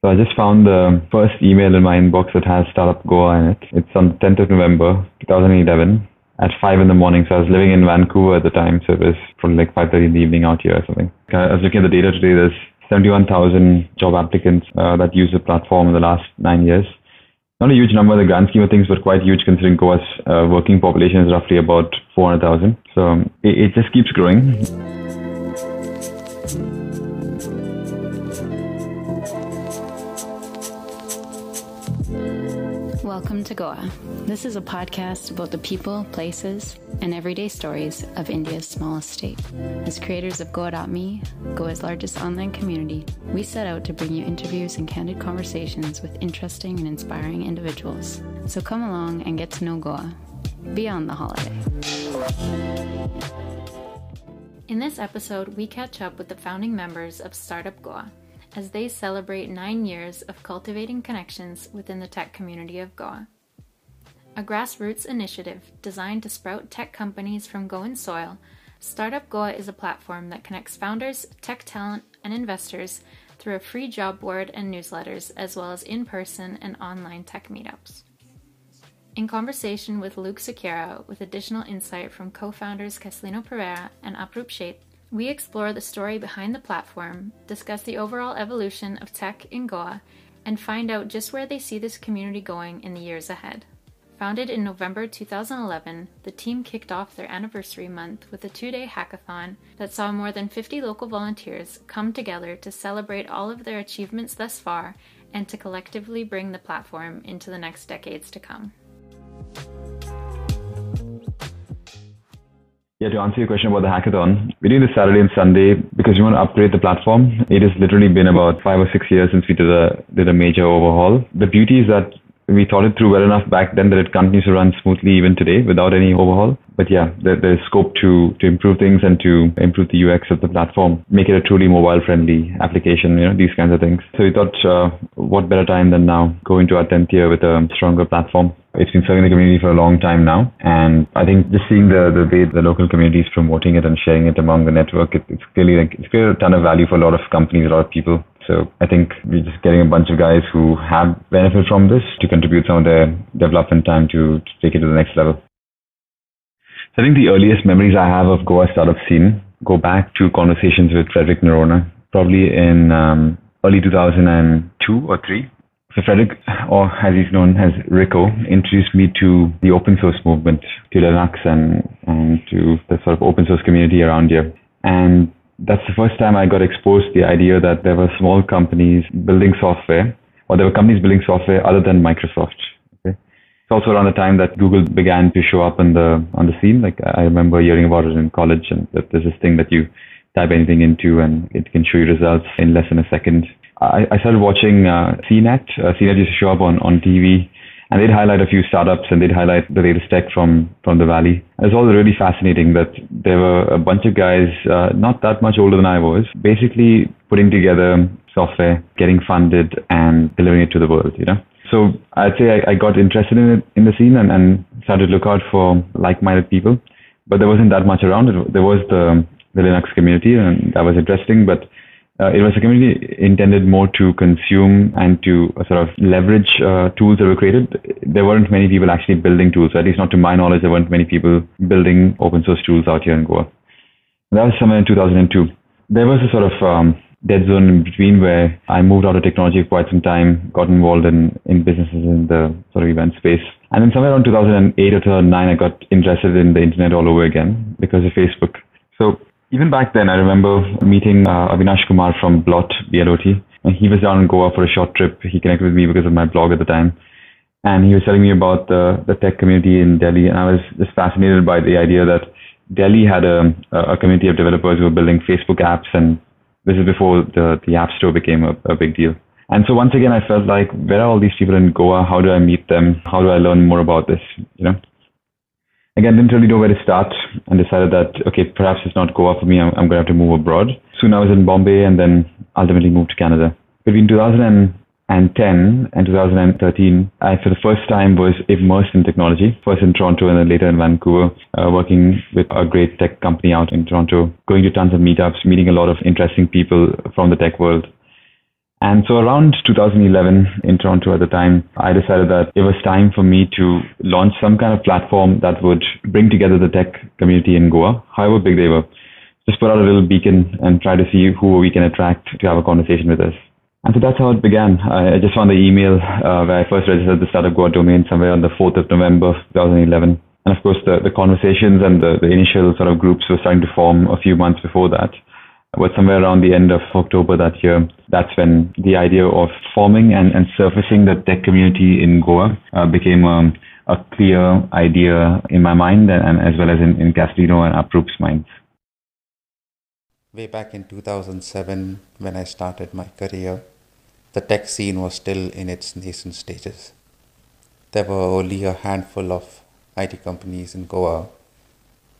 So I just found the first email in my inbox that has Startup Goa in it. It's on the 10th of November, 2011 at 5 in the morning. So I was living in Vancouver at the time. So it was probably like 5.30 in the evening out here or something. I was looking at the data today. There's 71,000 job applicants uh, that use the platform in the last nine years. Not a huge number in the grand scheme of things, but quite huge considering Goa's uh, working population is roughly about 400,000. So it, it just keeps growing. Welcome to Goa. This is a podcast about the people, places, and everyday stories of India's smallest state. As creators of Goa.me, Goa's largest online community, we set out to bring you interviews and candid conversations with interesting and inspiring individuals. So come along and get to know Goa beyond the holiday. In this episode, we catch up with the founding members of Startup Goa as they celebrate nine years of cultivating connections within the tech community of Goa. A grassroots initiative designed to sprout tech companies from Goan soil, Startup Goa is a platform that connects founders, tech talent, and investors through a free job board and newsletters, as well as in person and online tech meetups. In conversation with Luke Sequeira, with additional insight from co founders Caslino Pereira and Aprup Sheth, we explore the story behind the platform, discuss the overall evolution of tech in Goa, and find out just where they see this community going in the years ahead. Founded in November 2011, the team kicked off their anniversary month with a two day hackathon that saw more than 50 local volunteers come together to celebrate all of their achievements thus far and to collectively bring the platform into the next decades to come. Yeah, to answer your question about the hackathon, we're doing this Saturday and Sunday because we want to upgrade the platform. It has literally been about five or six years since we did a did a major overhaul. The beauty is that we thought it through well enough back then that it continues to run smoothly even today without any overhaul. But yeah, there, there's scope to to improve things and to improve the UX of the platform, make it a truly mobile friendly application. You know these kinds of things. So we thought, uh, what better time than now go into our tenth year with a stronger platform. It's been serving the community for a long time now, and I think just seeing the the way the local community is promoting it and sharing it among the network, it, it's clearly like it's created a ton of value for a lot of companies, a lot of people. So I think we're just getting a bunch of guys who have benefited from this to contribute some of their development time to, to take it to the next level. So I think the earliest memories I have of Goa startup scene go back to conversations with Frederick Noronha, probably in um, early 2002 or three so Frederick, or as he's known as Rico, introduced me to the open source movement, to Linux and, and to the sort of open source community around here. And that's the first time I got exposed to the idea that there were small companies building software, or there were companies building software other than Microsoft. Okay? It's also around the time that Google began to show up on the on the scene. Like I remember hearing about it in college, and that there's this thing that you type anything into and it can show you results in less than a second. I, I started watching uh, CNET. Uh, CNET used to show up on, on TV, and they'd highlight a few startups and they'd highlight the latest tech from, from the valley. It was all really fascinating that there were a bunch of guys, uh, not that much older than I was, basically putting together software, getting funded, and delivering it to the world. You know. So I'd say I, I got interested in it in the scene and, and started to look out for like-minded people, but there wasn't that much around. There was the the Linux community, and that was interesting, but uh, it was a community intended more to consume and to uh, sort of leverage uh, tools that were created. There weren't many people actually building tools, at least not to my knowledge, there weren't many people building open source tools out here in Goa. That was somewhere in 2002. There was a sort of um, dead zone in between where I moved out of technology for quite some time, got involved in, in businesses in the sort of event space. And then somewhere around 2008 or 2009, I got interested in the internet all over again because of Facebook. So even back then, I remember meeting uh, Avinash Kumar from Blot, BLOT, and he was down in Goa for a short trip. He connected with me because of my blog at the time. And he was telling me about the, the tech community in Delhi. And I was just fascinated by the idea that Delhi had a, a community of developers who were building Facebook apps. And this is before the, the App Store became a, a big deal. And so once again, I felt like, where are all these people in Goa? How do I meet them? How do I learn more about this? You know? Again, didn't really know where to start and decided that, okay, perhaps it's not Goa for me. I'm, I'm going to have to move abroad. Soon I was in Bombay and then ultimately moved to Canada. Between 2010 and 2013, I, for the first time, was immersed in technology. First in Toronto and then later in Vancouver, uh, working with a great tech company out in Toronto, going to tons of meetups, meeting a lot of interesting people from the tech world. And so around 2011 in Toronto at the time, I decided that it was time for me to launch some kind of platform that would bring together the tech community in Goa, however big they were. Just put out a little beacon and try to see who we can attract to have a conversation with us. And so that's how it began. I just found the email uh, where I first registered the Startup Goa domain somewhere on the 4th of November 2011. And of course, the, the conversations and the, the initial sort of groups were starting to form a few months before that. But somewhere around the end of October that year, that's when the idea of forming and, and surfacing the tech community in Goa uh, became um, a clear idea in my mind and, and as well as in, in Castellino and Aprup's minds. Way back in 2007, when I started my career, the tech scene was still in its nascent stages. There were only a handful of IT companies in Goa,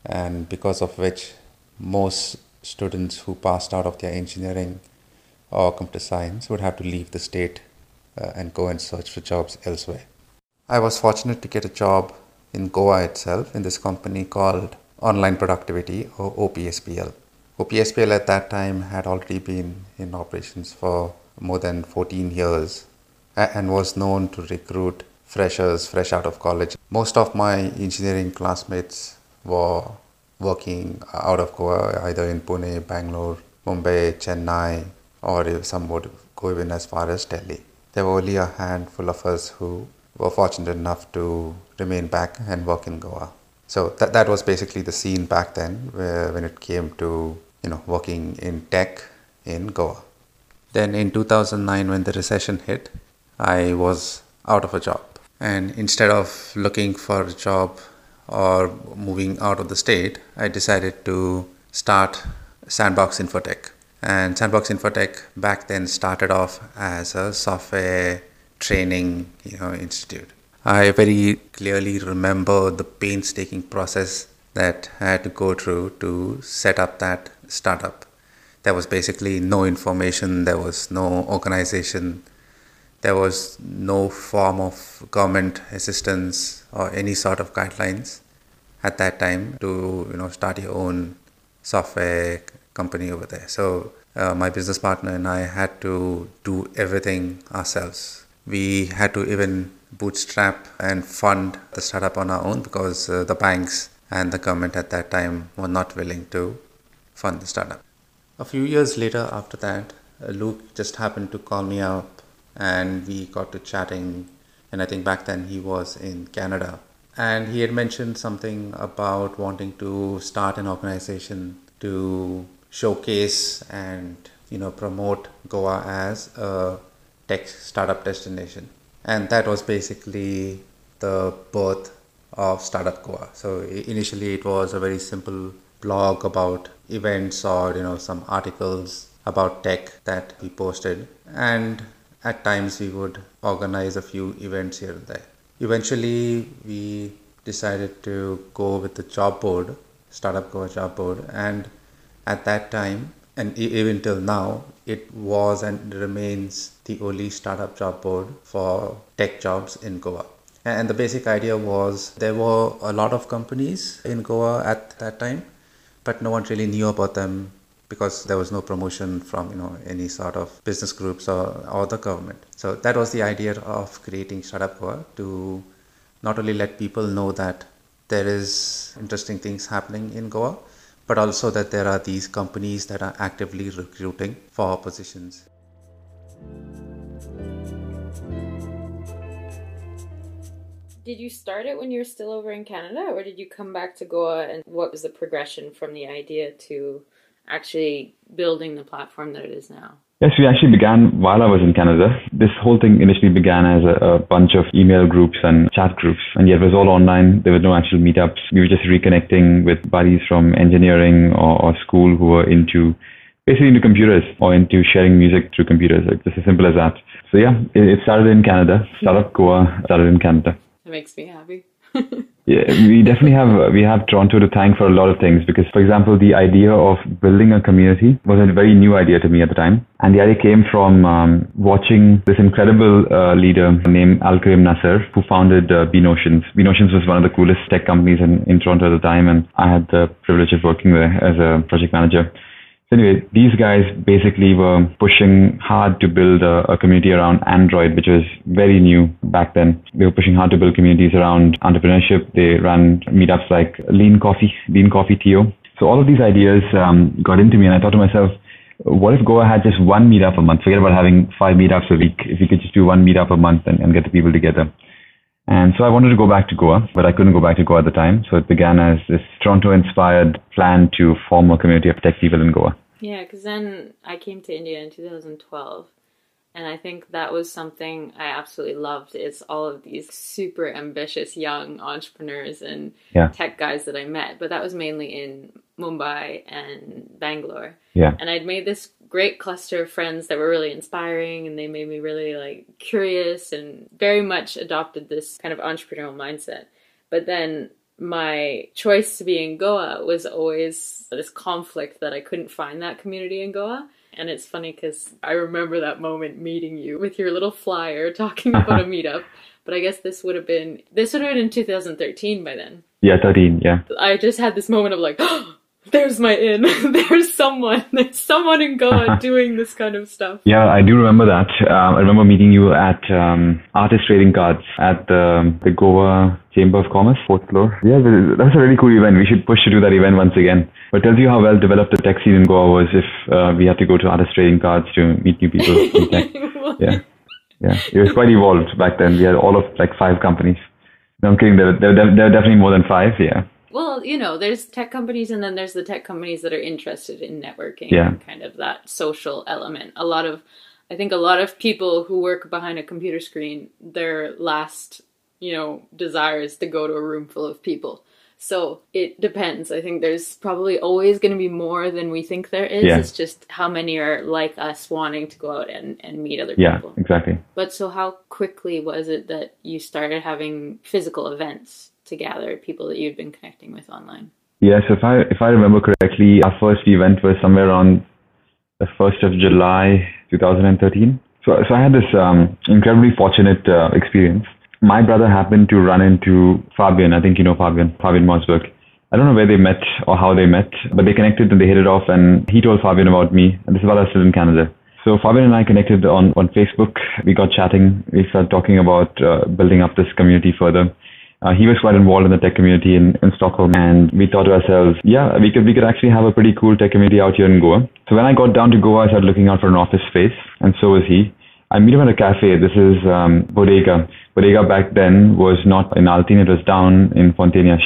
and because of which, most students who passed out of their engineering or computer science would have to leave the state uh, and go and search for jobs elsewhere. I was fortunate to get a job in Goa itself in this company called Online Productivity or OPSPL. OPSPL at that time had already been in operations for more than 14 years and was known to recruit freshers fresh out of college. Most of my engineering classmates were working out of Goa, either in Pune, Bangalore, Mumbai, Chennai, or some would go even as far as Delhi. There were only a handful of us who were fortunate enough to remain back and work in Goa. So that, that was basically the scene back then where, when it came to you know, working in tech in Goa. Then in 2009, when the recession hit, I was out of a job. And instead of looking for a job or moving out of the state, I decided to start Sandbox Infotech. And Sandbox Infotech back then started off as a software training you know, institute. I very clearly remember the painstaking process that I had to go through to set up that startup. There was basically no information, there was no organization, there was no form of government assistance or any sort of guidelines at that time to you know start your own software company over there. So uh, my business partner and I had to do everything ourselves. We had to even bootstrap and fund the startup on our own because uh, the banks and the government at that time were not willing to fund the startup. A few years later, after that, uh, Luke just happened to call me up and we got to chatting. And I think back then he was in Canada. And he had mentioned something about wanting to start an organization to showcase and you know promote Goa as a tech startup destination. And that was basically the birth of Startup Goa. So initially it was a very simple blog about events or you know some articles about tech that we posted and at times we would organize a few events here and there. Eventually we decided to go with the job board, Startup Goa job board and at that time and even till now it was and remains the only startup job board for tech jobs in Goa. And the basic idea was there were a lot of companies in Goa at that time, but no one really knew about them because there was no promotion from you know any sort of business groups or, or the government. So that was the idea of creating Startup Goa to not only let people know that there is interesting things happening in Goa, but also that there are these companies that are actively recruiting for positions. Did you start it when you were still over in Canada, or did you come back to Goa? And what was the progression from the idea to actually building the platform that it is now? Yes, we actually began while I was in Canada. This whole thing initially began as a, a, bunch of email groups and chat groups, and yet it was all online. There were no actual meetups. We were just reconnecting with buddies from engineering or, or school who were into basically into computers or into sharing music through computers. Like just as simple as that. So yeah, it, it started in Canada. Startup Goa started in Canada. It makes me happy. yeah, we definitely have we have Toronto to thank for a lot of things because, for example, the idea of building a community was a very new idea to me at the time, and the idea came from um, watching this incredible uh, leader named Alkarim Nasser, who founded uh, Bnotions. Bnotions was one of the coolest tech companies in, in Toronto at the time, and I had the privilege of working there as a project manager. So anyway, these guys basically were pushing hard to build a, a, community around Android, which was very new back then. They were pushing hard to build communities around entrepreneurship. They ran meetups like Lean Coffee, Lean Coffee TO. So all of these ideas um, got into me, and I thought to myself, what if Goa had just one meetup a month? Forget about having five meetups a week. If we could just do one meetup a month and, and get the people together. And so I wanted to go back to Goa, but I couldn't go back to Goa at the time. So it began as this Toronto inspired plan to form a community of tech people in Goa. Yeah, because then I came to India in 2012. And I think that was something I absolutely loved. It's all of these super ambitious young entrepreneurs and yeah. tech guys that I met. But that was mainly in Mumbai and Bangalore. Yeah. And I'd made this great cluster of friends that were really inspiring and they made me really like curious and very much adopted this kind of entrepreneurial mindset. But then my choice to be in Goa was always this conflict that I couldn't find that community in Goa. And it's funny because I remember that moment meeting you with your little flyer talking about a meetup. But I guess this would have been this would have been in 2013 by then. Yeah, 13. Yeah. I just had this moment of like, oh, there's my in. there's someone. There's someone in Goa doing this kind of stuff. Yeah, I do remember that. Um, I remember meeting you at um, Artist Trading Cards at the the Goa Chamber of Commerce, fourth floor. Yeah, that's a really cool event. We should push to do that event once again. But tells you how well developed the tech scene in Goa was if uh, we had to go to Artist Trading Cards to meet new people yeah, yeah, it was quite evolved back then. We had all of like five companies. No, I'm kidding. There, there, there are definitely more than five. Yeah. Well, you know, there's tech companies and then there's the tech companies that are interested in networking yeah. and kind of that social element. A lot of I think a lot of people who work behind a computer screen, their last, you know, desire is to go to a room full of people. So it depends. I think there's probably always going to be more than we think there is. Yeah. It's just how many are like us wanting to go out and, and meet other yeah, people. Yeah, exactly. But so how quickly was it that you started having physical events? To gather people that you'd been connecting with online? Yes, if I if I remember correctly, our first event was somewhere around the first of July, 2013. So, so I had this um, incredibly fortunate uh, experience. My brother happened to run into Fabian. I think you know Fabian, Fabian Mosberg. I don't know where they met or how they met, but they connected and they hit it off. And he told Fabian about me. And this is while I was still in Canada. So Fabian and I connected on, on Facebook. We got chatting. We started talking about uh, building up this community further. Uh, he was quite involved in the tech community in, in Stockholm, and we thought to ourselves, yeah, we could we could actually have a pretty cool tech community out here in Goa. So when I got down to Goa, I started looking out for an office space, and so was he. I meet him at a cafe. This is um, Bodega. Bodega back then was not in Altinho; it was down in Fontainhas.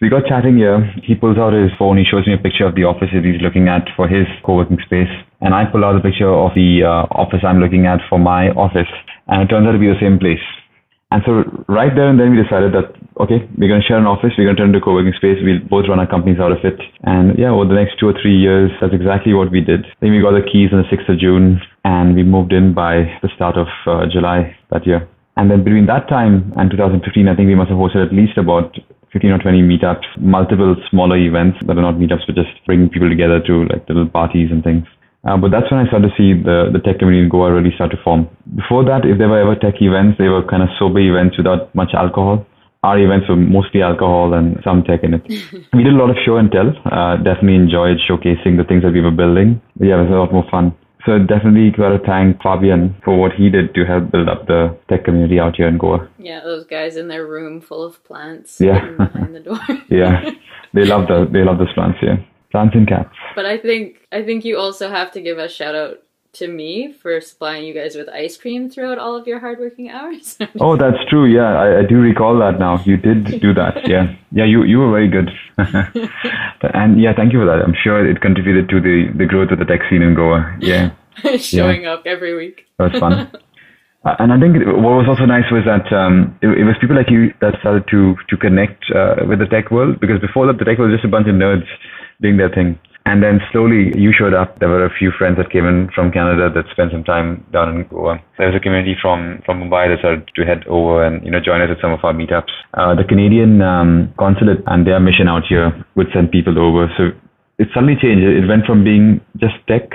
So we got chatting here. He pulls out his phone. He shows me a picture of the office that he's looking at for his co-working space, and I pull out a picture of the uh, office I'm looking at for my office, and it turns out to be the same place. And so right there and then we decided that, okay, we're going to share an office, we're going to turn into a co-working space, we'll both run our companies out of it. And yeah, over the next two or three years, that's exactly what we did. Then we got the keys on the 6th of June and we moved in by the start of uh, July that year. And then between that time and 2015, I think we must have hosted at least about 15 or 20 meetups, multiple smaller events that are not meetups, but just bringing people together to like little parties and things. Uh, but that's when I started to see the, the tech community in Goa really start to form. Before that, if there were ever tech events, they were kind of sober events without much alcohol. Our events were mostly alcohol and some tech in it. we did a lot of show and tell. Uh, definitely enjoyed showcasing the things that we were building. But yeah, it was a lot more fun. So definitely got to thank Fabian for what he did to help build up the tech community out here in Goa. Yeah, those guys in their room full of plants. Yeah, behind the door. yeah, they love the they love those plants. Yeah. Plants and cats. But I think I think you also have to give a shout out to me for supplying you guys with ice cream throughout all of your hardworking hours. oh, that's true. Yeah, I, I, do recall that now. You did do that. Yeah, yeah. You you were very good. and yeah, thank you for that. I'm sure it contributed to the the growth of the tech scene in Goa. Yeah, showing yeah. up every week. That was fun. Uh, and I think what was also nice was that um, it, it, was people like you that started to to connect uh, with the tech world because before that the tech world was just a bunch of nerds doing their thing. And then slowly you showed up. There were a few friends that came in from Canada that spent some time down in Goa. There was a community from, from Mumbai that started to head over and, you know, join us at some of our meetups. Uh, the Canadian um, consulate and their mission out here would send people over. So it suddenly changed. It went from being just tech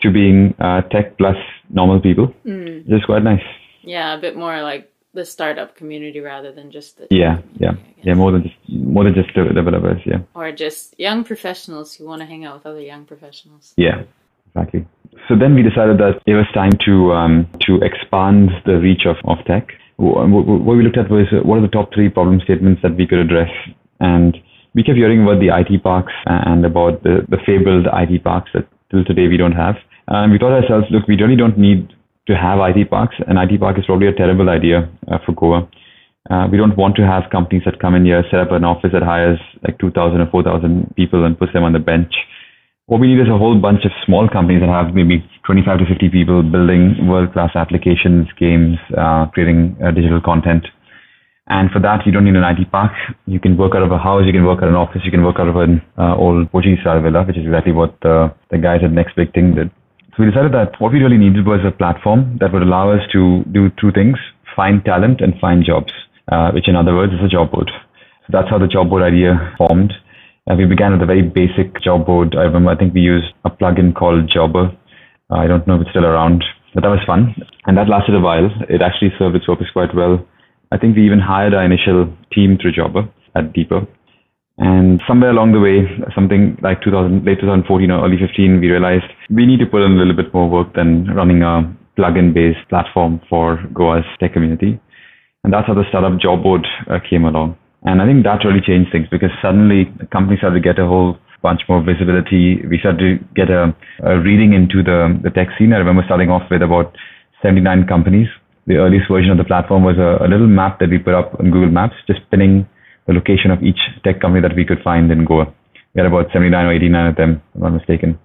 to being uh, tech plus normal people. Mm. Just quite nice. Yeah, a bit more like the startup community rather than just the yeah yeah. yeah more than just more than just the developers yeah. Or just young professionals who want to hang out with other young professionals. Yeah exactly. So then we decided that it was time to um, to expand the reach of, of tech. What we looked at was uh, what are the top three problem statements that we could address? And we kept hearing about the IT parks and about the, the fabled IT parks that till today we don't have. And we thought ourselves, look, we really don't need to have IT parks. An IT park is probably a terrible idea uh, for Goa. Uh, we don't want to have companies that come in here, set up an office that hires like 2,000 or 4,000 people and puts them on the bench. What we need is a whole bunch of small companies that have maybe 25 to 50 people building world-class applications, games, uh, creating uh, digital content. And for that, you don't need an IT park. You can work out of a house, you can work out of an office, you can work out of an uh, old Portuguese style villa, which is exactly what the, the guys at Next Big Thing did. So we decided that what we really needed was a platform that would allow us to do two things, find talent and find jobs, uh, which in other words is a job board. So that's how the job board idea formed. Uh, we began with a very basic job board. I remember, I think we used a plugin called Jobber. Uh, I don't know if it's still around, but that was fun. And that lasted a while. It actually served its purpose quite well. I think we even hired our initial team through Jobber at Deeper. And somewhere along the way, something like 2000, late 2014 or early 15, we realized we need to put in a little bit more work than running a plugin based platform for Goa's tech community. And that's how the startup job board uh, came along. And I think that really changed things because suddenly companies started to get a whole bunch more visibility. We started to get a, a reading into the, the tech scene. I remember starting off with about 79 companies. The earliest version of the platform was a, a little map that we put up on Google Maps, just pinning the location of each tech company that we could find in Goa. We had about 79 or 89 of them, if I'm not mistaken.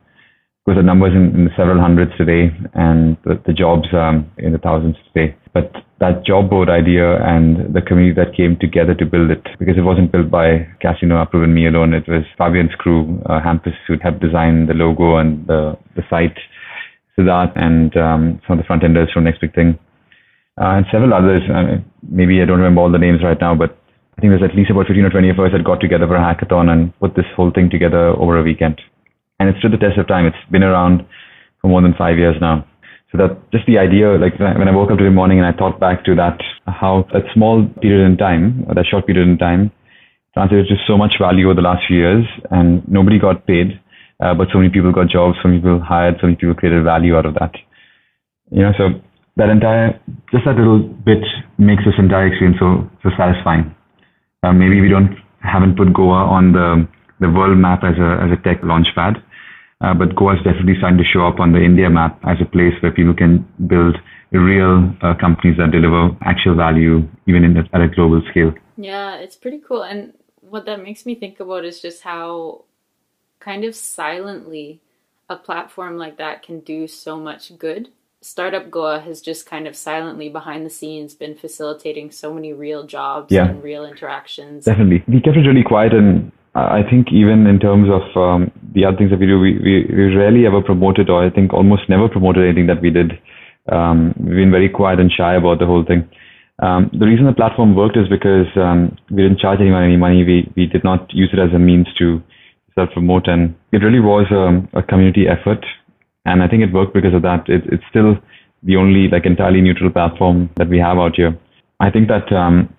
Because the numbers in, in several hundreds today, and the, the jobs um, in the thousands today. But that job board idea and the community that came together to build it, because it wasn't built by Caslino, Aprup, and me alone. It was Fabian's crew, uh, Hampus, who helped design the logo and the, the site, Siddharth, and um, some of the front enders from Next Big Thing. Uh, and several others. Uh, maybe I don't remember all the names right now, but I think there's at least about 15 or 20 of us that got together for a hackathon and put this whole thing together over a weekend. And it's stood the test of time. It's been around for more than five years now. So that just the idea, like when I woke up today morning and I thought back to that, how that small period in time, that short period in time, translated to so much value over the last few years, and nobody got paid, uh, but so many people got jobs, so many people hired, so many people created value out of that. You know, so that entire, just that little bit makes this entire experience so so satisfying. Uh, maybe we don't haven't put Goa on the the world map as a as a tech launchpad, uh, but Goa is definitely starting to show up on the India map as a place where people can build real uh, companies that deliver actual value even in at a global scale. Yeah, it's pretty cool. And what that makes me think about is just how kind of silently a platform like that can do so much good Startup Goa has just kind of silently behind the scenes been facilitating so many real jobs yeah. and real interactions. Definitely. We kept it really quiet and I think even in terms of um, the other things that we do, we, we, we, rarely ever promoted or I think almost never promoted anything that we did. Um, we've been very quiet and shy about the whole thing. Um, the reason the platform worked is because um, we didn't charge anyone any money. We, we did not use it as a means to self promote and it really was um, a community effort and I think it worked because of that. It, it's still the only like entirely neutral platform that we have out here. I think that um,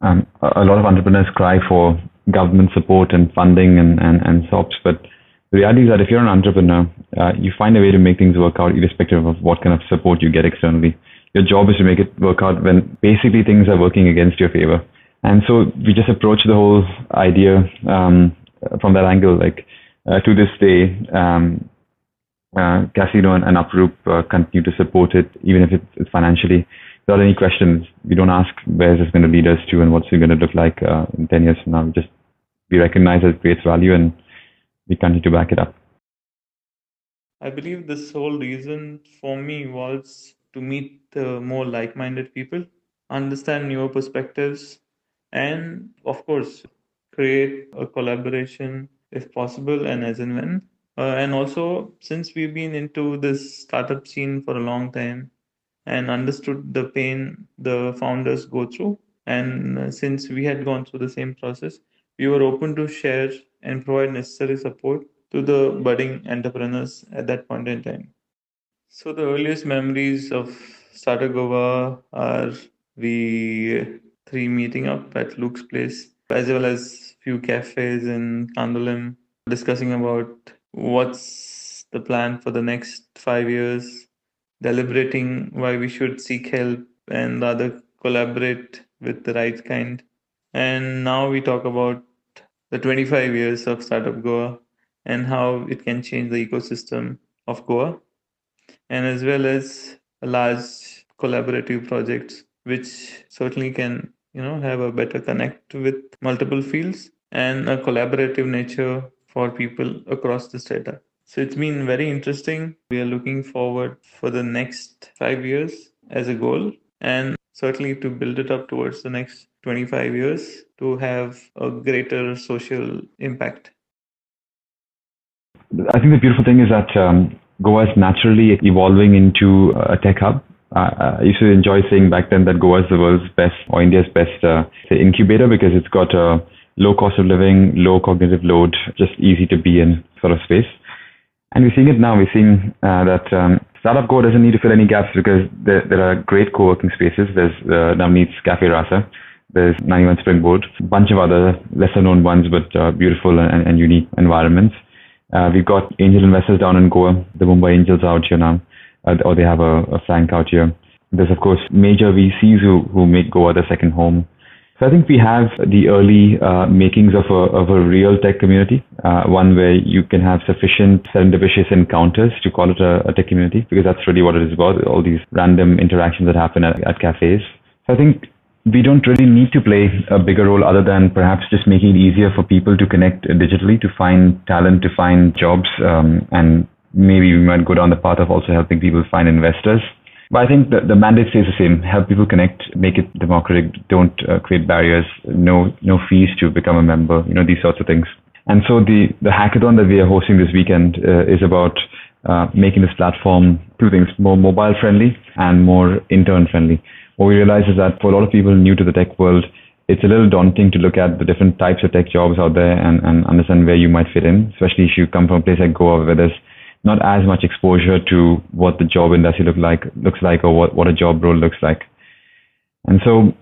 um, a lot of entrepreneurs cry for government support and funding and, and, and SOPs, but the reality is that if you're an entrepreneur, uh, you find a way to make things work out irrespective of what kind of support you get externally. Your job is to make it work out when basically things are working against your favor. And so we just approach the whole idea um, from that angle. Like uh, to this day, um, uh, Caslino and, and Aprup uh, continue to support it, even if it's, financially. Without any questions, we don't ask where is this going to lead us to and what's it going to look like uh, in 10 years from now. We just we recognize that it creates value and we continue to back it up. I believe this whole reason for me was to meet more like minded people, understand newer perspectives, and of course, create a collaboration if possible and as and when uh, and also, since we've been into this startup scene for a long time and understood the pain the founders go through, and uh, since we had gone through the same process, we were open to share and provide necessary support to the budding entrepreneurs at that point in time. So, the earliest memories of Startup Goa are we three meeting up at Luke's place, as well as few cafes in Candolim, discussing about what's the plan for the next five years, deliberating why we should seek help and rather collaborate with the right kind. And now we talk about the 25 years of Startup Goa and how it can change the ecosystem of Goa, and as well as large collaborative projects, which certainly can you know have a better connect with multiple fields and a collaborative nature for people across the strata. So it's been very interesting. We are looking forward for the next five years as a goal, and certainly to build it up towards the next 25 years to have a greater social impact. I think the beautiful thing is that um, Goa is naturally evolving into a tech hub. Uh, I used to enjoy saying back then that Goa is the world's best or India's best uh, incubator because it's got a low cost of living, low cognitive load, just easy to be in sort of space. And we're seeing it now. We're seeing uh, that um, Startup Goa doesn't need to fill any gaps because there, there are great co-working spaces. There's uh, Navneet's Cafe Rasa. There's 91 Springboard, a bunch of other lesser known ones, but uh, beautiful and, and, unique environments. Uh, we've got angel investors down in Goa. The Mumbai Angels are out here now, uh, or they have a, a flank out here. There's, of course, major VCs who, who make Goa their second home. So I think we have the early uh, makings of a, of a real tech community, uh, one where you can have sufficient serendipitous encounters to call it a, a, tech community, because that's really what it is about, all these random interactions that happen at, at cafes. So I think we don't really need to play a bigger role other than perhaps just making it easier for people to connect digitally, to find talent, to find jobs, um, and maybe we might go down the path of also helping people find investors. But I think the, the mandate stays the same. Help people connect, make it democratic, don't uh, create barriers, no, no fees to become a member, you know, these sorts of things. And so the, the hackathon that we are hosting this weekend uh, is about uh, making this platform two things, more mobile friendly and more intern friendly. What we realize is that for a lot of people new to the tech world, it's a little daunting to look at the different types of tech jobs out there and, and understand where you might fit in, especially if you come from a place like Goa where there's not as much exposure to what the job industry look like looks like or what, what a job role looks like. And so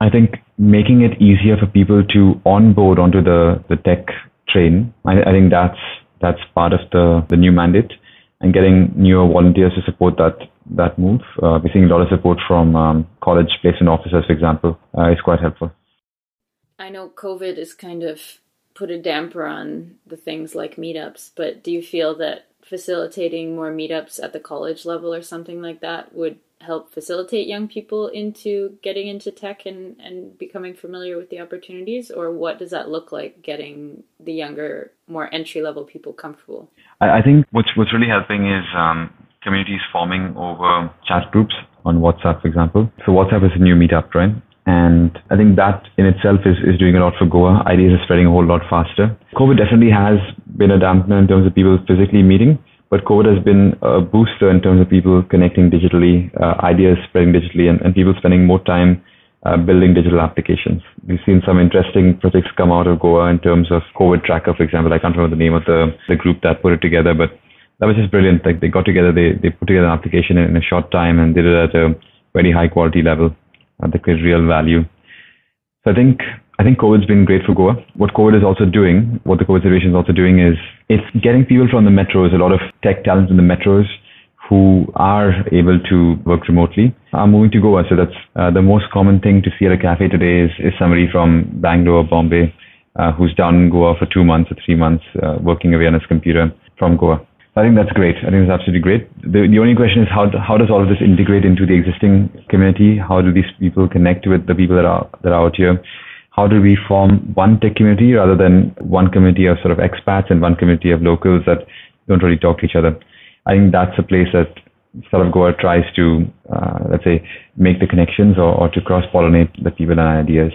I think making it easier for people to onboard onto the, the tech train, I, I think that's that's part of the, the new mandate and getting newer volunteers to support that that move. Uh, we're seeing a lot of support from um, college placement officers, for example. Uh, it's quite helpful. I know COVID has kind of put a damper on the things like meetups, but do you feel that facilitating more meetups at the college level or something like that would help facilitate young people into getting into tech and, and becoming familiar with the opportunities? Or what does that look like getting the younger more entry level people comfortable? I, think what's what's really helping is um, communities forming over chat groups on whatsapp for example. So whatsapp is a new meetup right and I think that in itself is, is doing a lot for Goa. Ideas are spreading a whole lot faster. COVID definitely has been a dampener in terms of people physically meeting, but COVID has been a booster in terms of people connecting digitally, uh, ideas spreading digitally, and, and people spending more time uh, building digital applications. We've seen some interesting projects come out of Goa in terms of COVID tracker, for example. I can't remember the name of the, the group that put it together, but that was just brilliant. Like they got together, they, they put together an application in, in a short time and they did it at a very high quality level that create real value. So I think I think COVID's been great for Goa. What COVID is also doing, what the COVID situation is also doing is it's getting people from the metros, a lot of tech talent in the metros who are able to work remotely are moving to Goa. So that's uh, the most common thing to see at a cafe today is, is somebody from Bangalore, Bombay, uh, who's down in Goa for two months or three months, uh, working away on his computer from Goa. I think that's great. I think it's absolutely great. The, the only question is how, how does all of this integrate into the existing community? How do these people connect with the people that are, that are out here? How do we form one tech community rather than one community of sort of expats and one community of locals that don't really talk to each other? I think that's a place that Startup Goa tries to, uh, let's say, make the connections or, or to cross pollinate the people and ideas.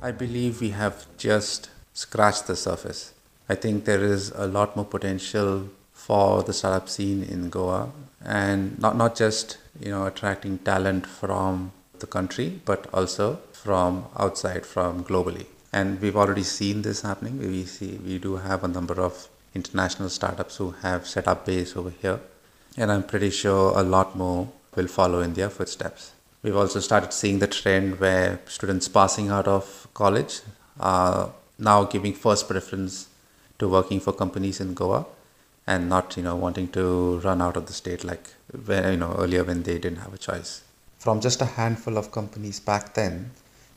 I believe we have just scratch the surface. I think there is a lot more potential for the startup scene in Goa and not, not just you know attracting talent from the country but also from outside from globally and we've already seen this happening we see we do have a number of international startups who have set up base over here and I'm pretty sure a lot more will follow in their footsteps. We've also started seeing the trend where students passing out of college are now giving first preference to working for companies in Goa and not you know wanting to run out of the state like you know earlier when they didn't have a choice. From just a handful of companies back then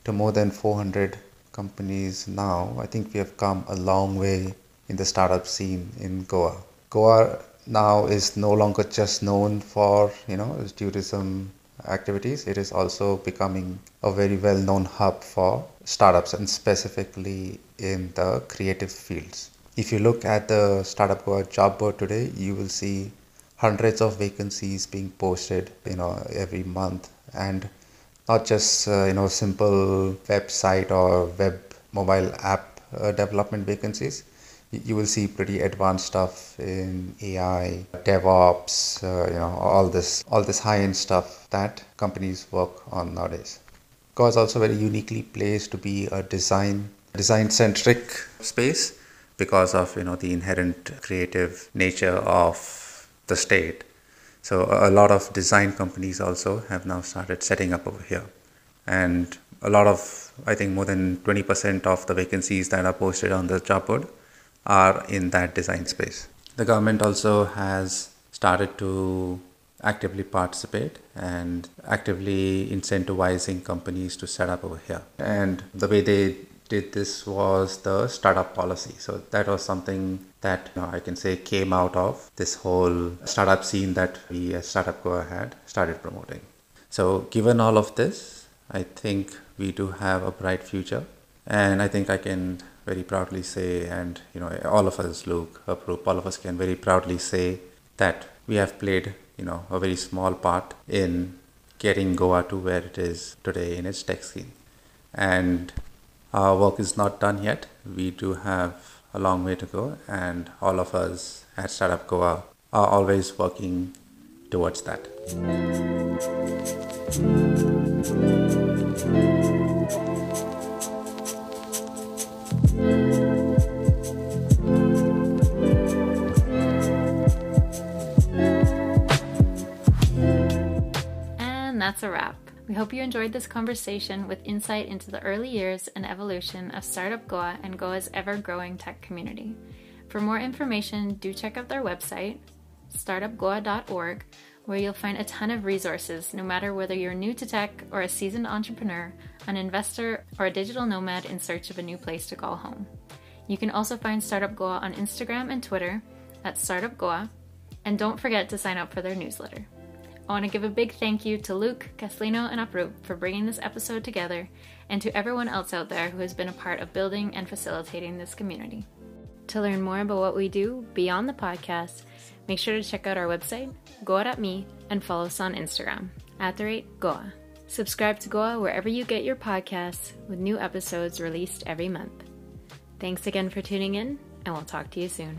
to more than 400 companies now, I think we have come a long way in the startup scene in Goa. Goa now is no longer just known for you know tourism activities it is also becoming a very well known hub for startups and specifically in the creative fields. If you look at the startup Goa job board today you will see hundreds of vacancies being posted you know every month. And not just uh, you know simple website or web mobile app uh, development vacancies. You will see pretty advanced stuff in AI, DevOps, uh, you know, all this, all this high-end stuff that companies work on nowadays. Is also very uniquely placed to be a design, design-centric space because of you know the inherent creative nature of the state. So a lot of design companies also have now started setting up over here, and a lot of I think more than 20% of the vacancies that are posted on the job board are in that design space. The government also has started to actively participate and actively incentivizing companies to set up over here. And the way they did this was the startup policy. So that was something that you know, I can say came out of this whole startup scene that we as Startup Goa had started promoting. So given all of this, I think we do have a bright future. And I think I can very proudly say, and you know, all of us, Luke, Aprup, all of us can very proudly say that we have played, you know, a very small part in getting Goa to where it is today in its tech scene. And our work is not done yet. We do have a long way to go, and all of us at Startup Goa are always working towards that. That's a wrap. We hope you enjoyed this conversation with insight into the early years and evolution of Startup Goa and Goa's ever growing tech community. For more information, do check out their website, startupgoa.org, where you'll find a ton of resources no matter whether you're new to tech or a seasoned entrepreneur, an investor, or a digital nomad in search of a new place to call home. You can also find Startup Goa on Instagram and Twitter at Startup Goa, and don't forget to sign up for their newsletter. I want to give a big thank you to Luke, Caslino, and Aprup for bringing this episode together, and to everyone else out there who has been a part of building and facilitating this community. To learn more about what we do beyond the podcast, make sure to check out our website, goa.me, and follow us on Instagram, at the rate Goa. Subscribe to Goa wherever you get your podcasts, with new episodes released every month. Thanks again for tuning in, and we'll talk to you soon.